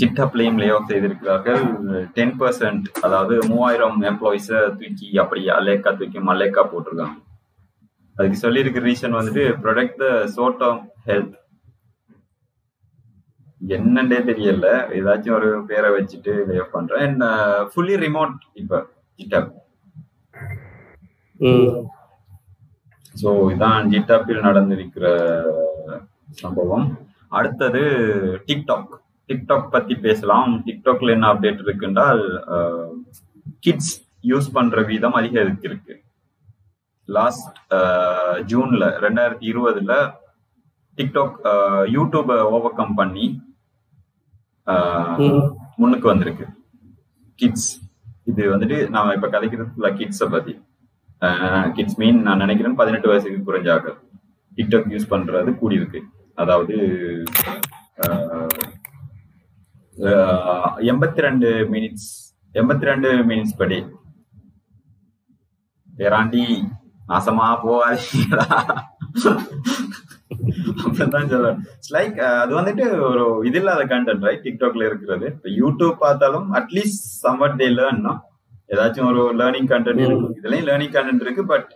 ஜிட்ஹப்லையும் லே ஆஃப் செய்திருக்கிறார்கள். டென் பர்சன்ட் அதாவது மூவாயிரம் எம்ப்ளாயிஸை தூக்கி அப்படி அலேக்கா தூக்கி மல்லேக்கா போட்டிருக்காங்க. அதுக்கு சொல்லியிருக்க ரீசன் வந்துட்டு product the sort of health என்னன்னே தெரியல. ஏதாச்சும் ஒரு பேரை வச்சுட்டு ஆஃப் பண்றேன். அண்ட் ஃபுல்லி ரிமோட் இப்ப ஜிட்டப் ஸோ இதான் ஜிட்டாப்பில் நடந்திருக்கிற சம்பவம். அடுத்தது டிக்டாக் டிக்டாக் பத்தி பேசலாம். டிக்டாக்ல என்ன அப்டேட் இருக்குன்றால் கிட்ஸ் யூஸ் பண்ற வீதம் அதிகரித்திருக்கு. லாஸ்ட் ஜூன்ல ரெண்டாயிரத்தி இருபதுல டிக்டாக் யூடியூப ஓவர் கம் பண்ணி முன்னுக்கு வந்திருக்கு. கிட்ஸ் இது வந்துட்டு நான் இப்ப கதைக்கிறது கிட்ஸை பத்தி. கிட்ஸ் மீன் நான் நினைக்கிறேன் பதினெட்டு வயசுக்கு குறைஞ்சாக டிக்டாக் யூஸ் பண்றது கூடியிருக்கு. அதாவது எண்பத்தி ரெண்டு மினிட்ஸ் எண்பத்தி ரெண்டு மினிட்ஸ் படி பேராண்டி நாசமா போவாதீங்களா அப்படிதான் சொல்றேன். லைக் அது வந்துட்டு ஒரு இது இல்லாத கண்டென்ட் ரைட் டிக்டாக்ல இருக்கிறது. இப்போ யூடியூப் பார்த்தாலும் அட்லீஸ்ட் சம்வட் தே லேர்ன்னா ஏதாச்சும் ஒரு லேர்னிங் கண்டென்ட் இருக்கு. இதுலயும் லேர்னிங் கண்டென்ட் இருக்கு பட்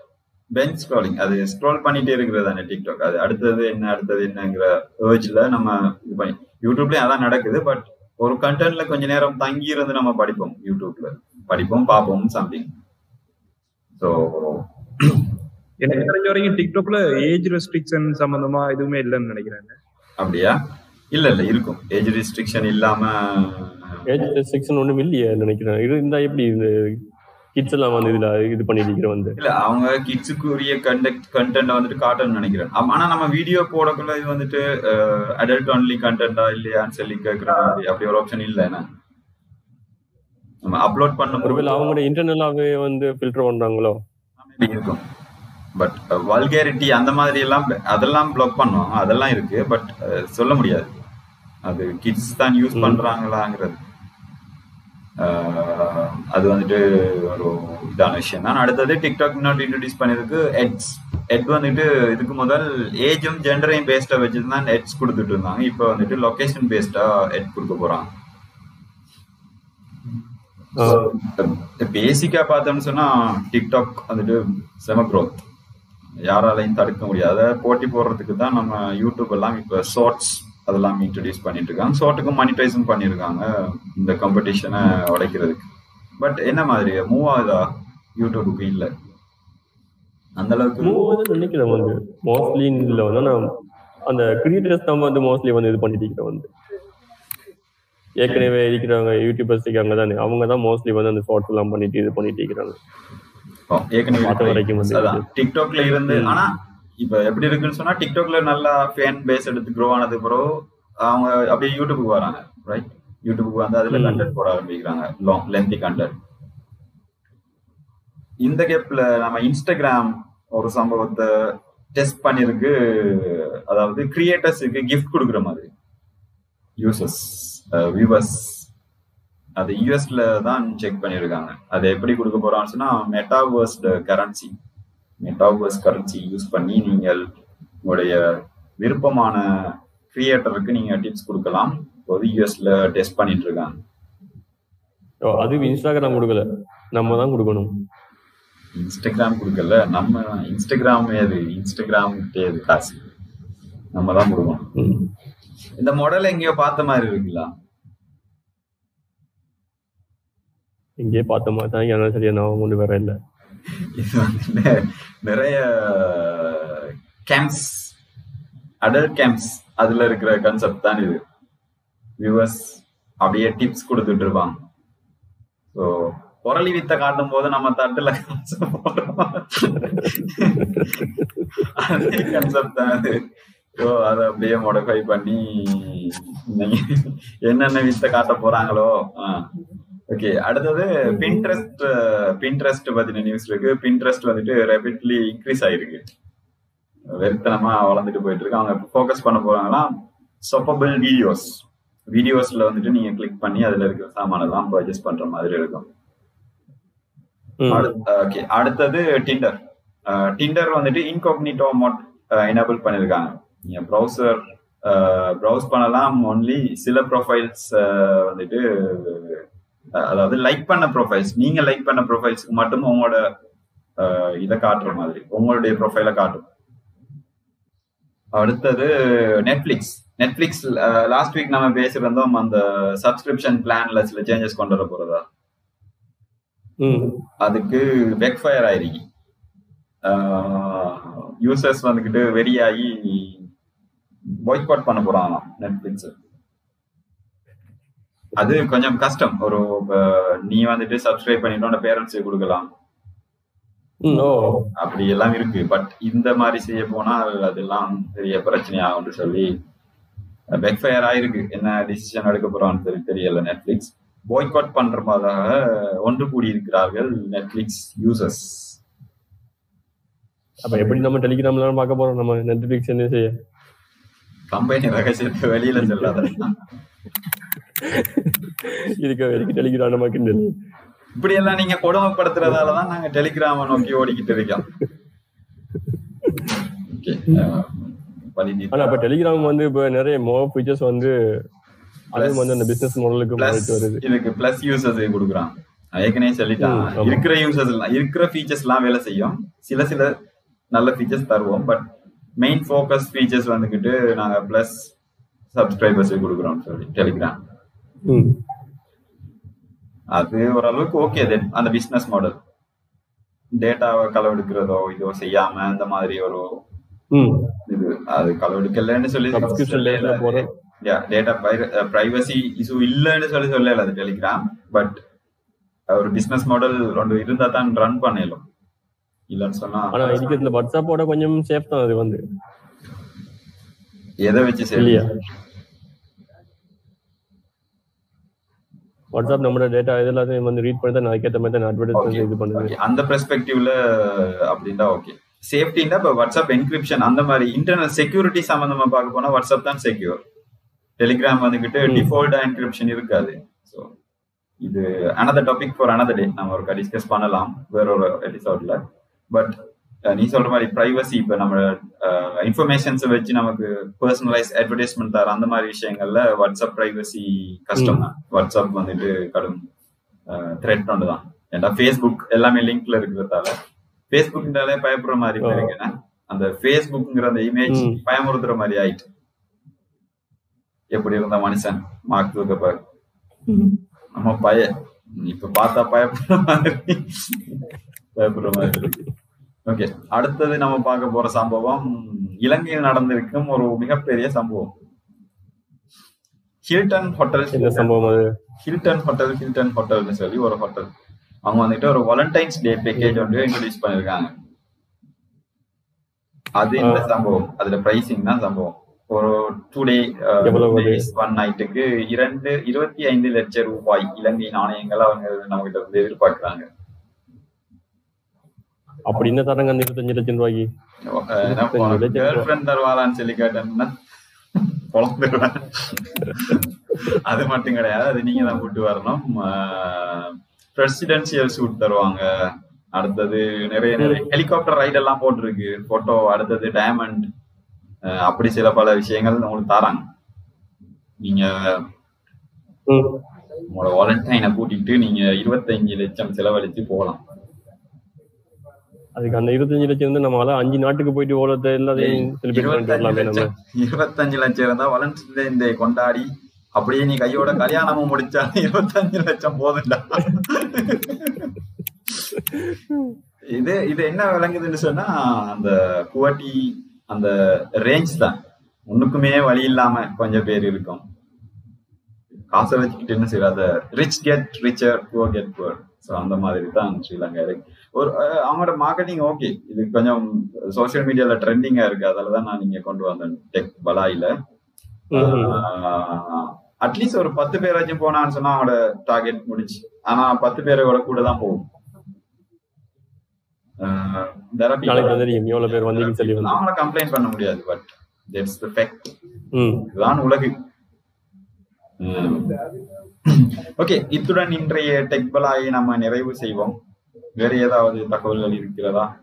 பெஞ்ச் ஸ்க்ராலிங் அது ஸ்க்ரோல் பண்ணிட்டே இருக்கிறது தானே டிக்டாக் அது அடுத்தது என்ன அடுத்தது என்னங்கிற ஏர்ஜ்ல நம்ம இது பண்ணி யூடியூப்லயும் அதான் நடக்குது பட் ஒரு கண்டென்ட்ல கொஞ்ச நேரம் தங்கி இருந்து நம்ம படிப்போம் யூடியூப்ல படிப்போம் பார்ப்போம் சம்திங் ஸோ எனக்கு தெரிஞ்ச வரைக்கும் டிக்டாக்ல ஏஜ் ரெஸ்ட்ரிக்ஷன் சம்பந்தமா எதுவுமே இல்லைன்னு நினைக்கிறேன். அப்படியா? இல்ல இல்ல இருக்கும். ஏஜ் ரெஸ்ட்ரிக்ஷன் இல்லாம ஏஜ் ரெஸ்ட்ரிக்ஷன் ஒன்றும் இல்லையே நினைக்கிறேன். இது இருந்தா எப்படி இந்த கிட்ஸ் எல்லாம் வந்து இதுல இது பண்ணிட்டு வந்து? இல்ல அவங்க கிட்ஸுக்கு உரிய கண்டக்ட் கண்டென்ட் வந்துட்டு காட்டணும்னு நினைக்கிறேன். ஆனா நம்ம வீடியோ போடக்குள்ள இது வந்துட்டு அடல்ட் ஒன்லி கண்டென்ட்டா இல்லையான்னு சொல்லி கேட்கற மாதிரி அப்படி ஒரு ஆப்ஷன் இல்ல நம்ம அப்லோட் பண்ணும் ஒருவேளை அவங்களோட இன்டர்னலாவே வந்து ஃபில்டர் பண்றாங்களோ? இருக்கும். பட் வல்கேரிட்டி அந்த மாதிரி எல்லாம் அதெல்லாம் பிளாக் பண்ணுவோம் அதெல்லாம் இருக்கு. பட் சொல்ல முடியாது. அது கிட்ஸ் தான் யூஸ் பண்றாங்களாங்கிறது. அது வந்துட்டு ஒரு இதான விஷயம் தான். அடுத்தது டிக்டாக் முன்னாடி இன்ட்ரடியூஸ் பண்ணிருக்கு எட்ஸ் எட் வந்துட்டு இதுக்கு முதல் ஏஜும் ஜெண்டரையும் பேஸ்டா வச்சுட்டு தான் எட்ஸ் கொடுத்துட்டு இருந்தாங்க. இப்போ வந்துட்டு லொகேஷன் பேஸ்டா எட் கொடுக்க போறாங்க. பேசிக்கா பார்த்தோம்னு சொன்னா டிக்டாக் வந்துட்டு செம க்ரோத் யாராலையும் தடுக்க முடியாத. போட்டி போடுறதுக்கு தான் நம்ம யூடியூப் எல்லாம் இப்போ ஷார்ட்ஸ் அதெல்லாம் இன்ட்ரடியூஸ் பண்ணிட்டு இருக்காங்க. ஷார்ட்டுக்கும் மானிட்டைஸும் பண்ணியிருக்காங்க இந்த காம்படிஷனை உடைக்கிறதுக்கு. பட் என்ன மாதிரி? மூவ் ஆகுதா யூடியூபுக்கு இல்லை. அந்த அளவுக்கு மூவ் ஆகுதுன்னு நினைக்கிறேன் வந்து. மோஸ்ட்லி இதுல வந்து நான் அந்த கிரியேட்டர்ஸ் தான் வந்து மோஸ்ட்லி வந்து இது பண்ணிட்டு இருக்கிறேன் வந்து. ஏற்கனவே இருக்கிறவங்க யூடியூபர்ஸ் இருக்காங்க தானே. அவங்க தான் மோஸ்ட்லி வந்து அந்த ஷார்ட்ஸ் எல்லாம் பண்ணிட்டு இது பண்ணிட்டு இருக்கிறாங்க. ஏற்கனவே டிக்டாக்ல இருந்து ஆனா இப்ப எப்படி இருக்குன்னு சொன்னா டிக்டாக்ல நல்லா ஃபேன் பேஸ் எடுத்து க்ரோ ஆனது பிறகு அவங்க அப்படியே யூடியூபுக்கு வராங்க ரைட் யூடியூபுக்கு வந்து அதுல கண்டென்ட் போட ஆரம்பிக்கிறாங்க லாங் லென்த்தி கண்டென்ட் இந்த கேப்ல நம்ம இன்ஸ்டாகிராம் ஒரு சம்பவத்தை டெஸ்ட் பண்ணிருக்கு அதாவது கிரியேட்டர்ஸுக்கு கிஃப்ட் கொடுக்குற மாதிரி. யூசர்ஸ் வியூவர்ஸ் அது யூஎஸ்ல தான் செக் பண்ணியிருக்காங்க அதை எப்படி கொடுக்க போறான்னு சொன்னா metaverse currency metaverse currency use பண்ணி நீங்கள் உங்களுடைய விருப்பமான கிரியேட்டருக்கு நீங்க டிப்ஸ் கொடுக்கலாம். இப்போது யூஎஸ்ல டெஸ்ட் பண்ணிட்டு இருக்காங்க. அது இன்ஸ்டாகிராம் கொடுக்கல. நம்ம தான் கொடுக்கணும். இன்ஸ்டாகிராம் கொடுக்கல. நம்ம இன்ஸ்டாகிராம் ஏது? இன்ஸ்டாகிராம் ஏது காசு. நம்ம தான் கொடுக்கணும். இந்த மாடல் எங்கேயோ பார்த்த மாதிரி இருக்குல்ல. இங்கேயே பார்த்த மாதிரி தான் எனக்கு சரியா நான் ஒன்று வர இல்லை. இது வந்து நிறைய கேம்ப்ஸ் அடல்ட் கேம்ப்ஸ் அதுல இருக்கிற கான்செப்ட் தான் இது. வியூவர்ஸ் அப்படியே டிப்ஸ் கொடுத்துட்டு இருப்பாங்க. ஸோ புரளி வித்த காட்டும் போது நம்ம தட்டுல அதே கான்செப்ட் தான் அது ஸோ அதை அப்படியே மோடிஃபை பண்ணி என்னென்ன வித்த காட்ட போறாங்களோ ஓகே அடுத்தது பின்ட்ரெஸ்ட் பின்ட்ரெஸ்ட் பத்தின நியூஸ் இருக்கு. பின்ட்ரெஸ்ட் வந்துட்டு ரெபிட்லி இன்க்ரீஸ் ஆயிருக்கு. வெறித்தனமா வளர்ந்துட்டு போயிட்டு இருக்கு அவங்க ஃபோக்கஸ் பண்ண போறாங்கன்னா சொப்பபிள் வீடியோஸ் வீடியோஸ்ல வந்துட்டு நீங்க கிளிக் பண்ணி அதுல இருக்கிற சாமானெல்லாம் பர்ச்சேஸ் பண்ற மாதிரி இருக்கும். ஓகே அடுத்தது டிண்டர் டிண்டர் வந்துட்டு இன்கோக்னிட்டோ மோட் எனேபிள் பண்ணிருக்காங்க. நீங்க ப்ரௌசர் ப்ரௌஸ் பண்ணலாம். ஒன்லி சில ப்ரொஃபைல்ஸ் வந்துட்டு அதாவது லைக் பண்ண ப்ரொஃபைல்ஸ் நீங்க லைக் பண்ண ப்ரொஃபைல்ஸ்க்கு மட்டும் உங்களோட இதை காட்டுற மாதிரி. உங்களுடைய ப்ரொஃபைலை காட்டும். அடுத்தது நெட்ஃபிளிக்ஸ் நெட்ஃபிளிக்ஸ் லாஸ்ட் வீக் நம்ம பேசியிருந்தோம் அந்த சப்ஸ்கிரிப்ஷன் பிளான்ல சில சேஞ்சஸ் கொண்டு வர போறதா. அதுக்கு பேக்ஃபயர் ஆயிருக்கு யூசர்ஸ் வந்துக்கிட்டு வெறியாகி பாய்காட் பண்ண போறாங்களாம் நெட்ஃபிளிக்ஸ் அது கொஞ்சம் கஷ்டம். ஒரு நீ வந்துட்டு சப்ஸ்கிரைப் பண்ணிட்டு உன்னோட பேரண்ட்ஸுக்கு கொடுக்கலாம். அப்படி எல்லாம் இருக்கு. பட் இந்த மாதிரி செய்ய போனால் அதெல்லாம் பெரிய பிரச்சனை ஆகும்னு சொல்லி பேக்ஃபயர் ஆயிருக்கு. என்ன டிசிஷன் எடுக்க போறான்னு தெரி- தெரியல நெட்ஃபிளிக்ஸ் பாய்காட் பண்ற மாதிரியாக ஒன்று கூடி இருக்கிறார்கள் நெட்ஃபிளிக்ஸ் யூசர்ஸ் அப்ப எப்படி நம்ம டெலிகிராம்ல பார்க்க போறோம்? நம்ம நெட்ஃபிளிக்ஸ் என்ன செய்ய? கம்பெனி ரகசியத்தை வெளியில சொல்லாத. இருக்க. வரைக்கும் டெலிகிராம் நமக்கு தெரியும் இப்படி எல்லாம் நீங்க கொடுமைப்படுத்துறதாலதான் நாங்க டெலிகிராம நோக்கி ஓடிக்கிட்டு இருக்கோம். ஆனா இப்ப டெலிகிராம் வந்து இப்ப நிறைய மோ ஃபீச்சர்ஸ் வந்து அதுவும் வந்து அந்த பிசினஸ் மாடலுக்கு மாறிட்டு வருது. இதுக்கு பிளஸ் யூசர்ஸ் கொடுக்குறான். ஏற்கனவே சொல்லிட்டான். இருக்கிற யூசர்ஸ் இருக்கிற ஃபீச்சர்ஸ் எல்லாம் வேலை செய்யும். சில சில நல்ல ஃபீச்சர்ஸ் தருவோம். பட் மெயின் ஃபோக்கஸ் ஃபீச்சர்ஸ் வந்துக்கிட்டு நாங்க பிளஸ் சப்ஸ்கிரைபர்ஸ் கொடுக்குறோம் சொல்லி டெலிகிராம். அது ஓரளவுக்கு ஓகே தென் அந்த பிசினஸ் மாடல் டேட்டாவை களவெடுக்கிறதோ இதோ செய்யாம அந்த மாதிரி ஒரு. இது அது களவெடுக்கலன்னு சொல்லி டேட்டா பிரைவசி இஷ்யூ இல்லைன்னு சொல்லி சொல்லல அது டெலிகிராம். பட் ஒரு பிசினஸ் மாடல் ரெண்டு இருந்தா தான் ரன் பண்ணலாம். இல்லைன்னு சொன்னா ஆனா இருக்கிறதுல வாட்ஸ்அப்போட கொஞ்சம் சேஃப் தான் அது வந்து. எதை வச்சு சரி வாட்ஸ்அப் நம்மளோட டேட்டா இது எல்லாத்தையும் வந்து ரீட் பண்ணி தான் அதுக்கேற்ற மாதிரி தான் அட்வர்டைஸ்மெண்ட் இது பண்ணுது அந்த பெர்ஸ்பெக்டிவ்ல அப்படின்னா ஓகே சேஃப்டின்னா இப்போ வாட்ஸ்அப் என்கிரிப்ஷன் அந்த மாதிரி இன்டர்னல் செக்யூரிட்டி சம்பந்தமா பார்க்க போனா வாட்ஸ்அப் தான் செக்யூர் டெலிகிராம் வந்துகிட்டு. டிஃபால்ட்டா என்கிரிப்ஷன் இருக்காது. ஸோ இது another topic for another day நம்ம ஒரு டிஸ்கஸ் பண்ணலாம். வேற ஒரு எபிசோட்ல பட் நீ சொல்ற மாதிரி பிரைவசி இப்போ நம்ம இன்ஃபர்மேஷன்ஸை வச்சு நமக்கு பர்சனலைஸ் அட்வர்டைஸ்மெண்ட் தர அந்த மாதிரி விஷயங்கள்ல வாட்ஸ்அப் பிரைவசி கஷ்டம் தான். வாட்ஸ்அப் வந்துட்டு கடும் த்ரெட் ஒன்று தான். ஏன்னா ஃபேஸ்புக் எல்லாமே லிங்க்ல இருக்கிறதால ஃபேஸ்புக்னாலே பயப்படுற மாதிரி. இருக்குன்னா அந்த ஃபேஸ்புக்ங்கிற அந்த இமேஜ். பயமுறுத்துற மாதிரி ஆயிட்டு. எப்படி இருந்த மனுஷன் மார்க் ஜூக்கர்பர்க் நம்ம பய இப்ப பார்த்தா பயப்படுற மாதிரி பயப்படுற மாதிரி இருக்கு. ஓகே அடுத்தது நம்ம பார்க்க போற சம்பவம் இலங்கையில் நடந்திருக்கும் ஒரு மிகப்பெரிய சம்பவம். ஹில்டன் ஹோட்டல் சம்பவம் ஹில்டன் ஹோட்டல் ஹில்டன் ஹோட்டல்னு சொல்லி ஒரு ஹோட்டல் அவங்க வந்துட்டு ஒரு வாலண்டைன்ஸ் டே பேக்கேஜ் வந்து இன்ட்ரடியூஸ் பண்ணிருக்காங்க. அது இந்த சம்பவம். அதுல பிரைசிங் தான் சம்பவம். ஒரு டூ டே? ஒன் நைட்டுக்கு இரண்டு இருபத்தி ஐந்து லட்சம் ரூபாய் இலங்கை நாணயங்கள் அவங்க நம்ம கிட்ட வந்து எதிர்பார்க்கறாங்க. அப்படி என்ன தராங்க அந்த இருபத்தஞ்சு லட்சம் ரூபாய்க்கு? தருவாரான்னு சொல்லி கேட்டேன்னா அது மட்டும் கிடையாது. அது நீங்க தான் கூட்டு வரணும். பிரசிடென்சியல் சூட் தருவாங்க. அடுத்தது நிறைய நிறைய ஹெலிகாப்டர் ரைட் எல்லாம் போட்டிருக்கு. போட்டோ அடுத்தது டைமண்ட் அப்படி சில பல விஷயங்கள் உங்களுக்கு தராங்க. நீங்க. உங்களோட வாலண்டைனை கூட்டிட்டு நீங்க இருபத்தஞ்சு லட்சம் செலவழிச்சு போகலாம். அதுக்கு அந்த இருபத்தஞ்சு லட்சம் வந்து நம்மளால அஞ்சு நாட்டுக்கு போயிட்டு ஓலத்தை எல்லாத்தையும் இருபத்தஞ்சு லட்சம் இருந்தா வாலண்டைன் டே கொண்டாடி. அப்படியே நீ கையோட கல்யாணமும் முடிச்சா இருபத்தஞ்சு லட்சம் போதும்டா. இது இது என்ன விளங்குதுன்னு சொன்னா அந்த குவாட்டி அந்த ரேஞ்ச் தான். ஒண்ணுக்குமே வழி இல்லாம கொஞ்சம் பேர் இருக்கும். காசை வச்சுக்கிட்டு என்ன செய்யறாத rich get richer poor get poor so அந்த மாதிரி தான் ஸ்ரீலங்கா இருக்கு ஒரு அவங்களோட மார்க்கெட்டிங் ஓகே இது கொஞ்சம் சோஷியல் மீடியால ட்ரெண்டிங்கா இருக்கு. அதால தான் நான் நீங்க கொண்டு வந்தேன் டெக் பலாயில அட்லீஸ்ட் ஒரு பத்து பேராச்சும் போனான்னு சொன்னா அவனோட டார்கெட் முடிச்சு ஆனா பத்து பேரோட கூட தான் போகும். அவங்கள கம்ப்ளைண்ட் பண்ண முடியாது பட் தட்ஸ் த ஃபேக்ட் இதுதான் உலகு. ஓகே இத்துடன் இன்றைய டெக் பலாயை நம்ம நிறைவு செய்வோம். வேற ஏதாவது தகவல்கள் இருக்கிறதா?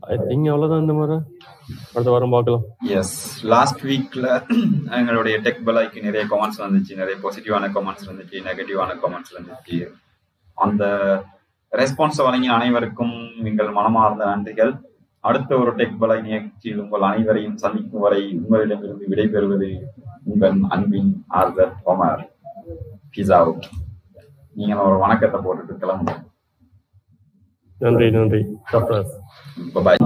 ஐ திங்க் அவ்வளவுதான் இந்த மாதிரி அடுத்த வாரம் பார்க்கலாம். எஸ் லாஸ்ட் வீக்ல எங்களுடைய டெக் பலாய்க்கு நிறைய கமெண்ட்ஸ் வந்துச்சு. நிறைய பாசிட்டிவான கமெண்ட்ஸ் வந்துச்சு. நெகட்டிவான கமெண்ட்ஸ் வந்துச்சு. அந்த ரெஸ்பான்ஸ் வழங்கிய அனைவருக்கும் எங்கள் மனமார்ந்த நன்றிகள். அடுத்த ஒரு டெக் பலாய் நிகழ்ச்சியில் உங்கள் அனைவரையும் சந்திக்கும் வரை உங்களிடமிருந்து விடைபெறுவது உங்கள் அன்பின் ஆர்தர் ஒமர். பிஸா நீங்க ஒரு வணக்கத்தை போட்டுட்டு கிளம்புங்க. நன்றி நன்றி. பாய்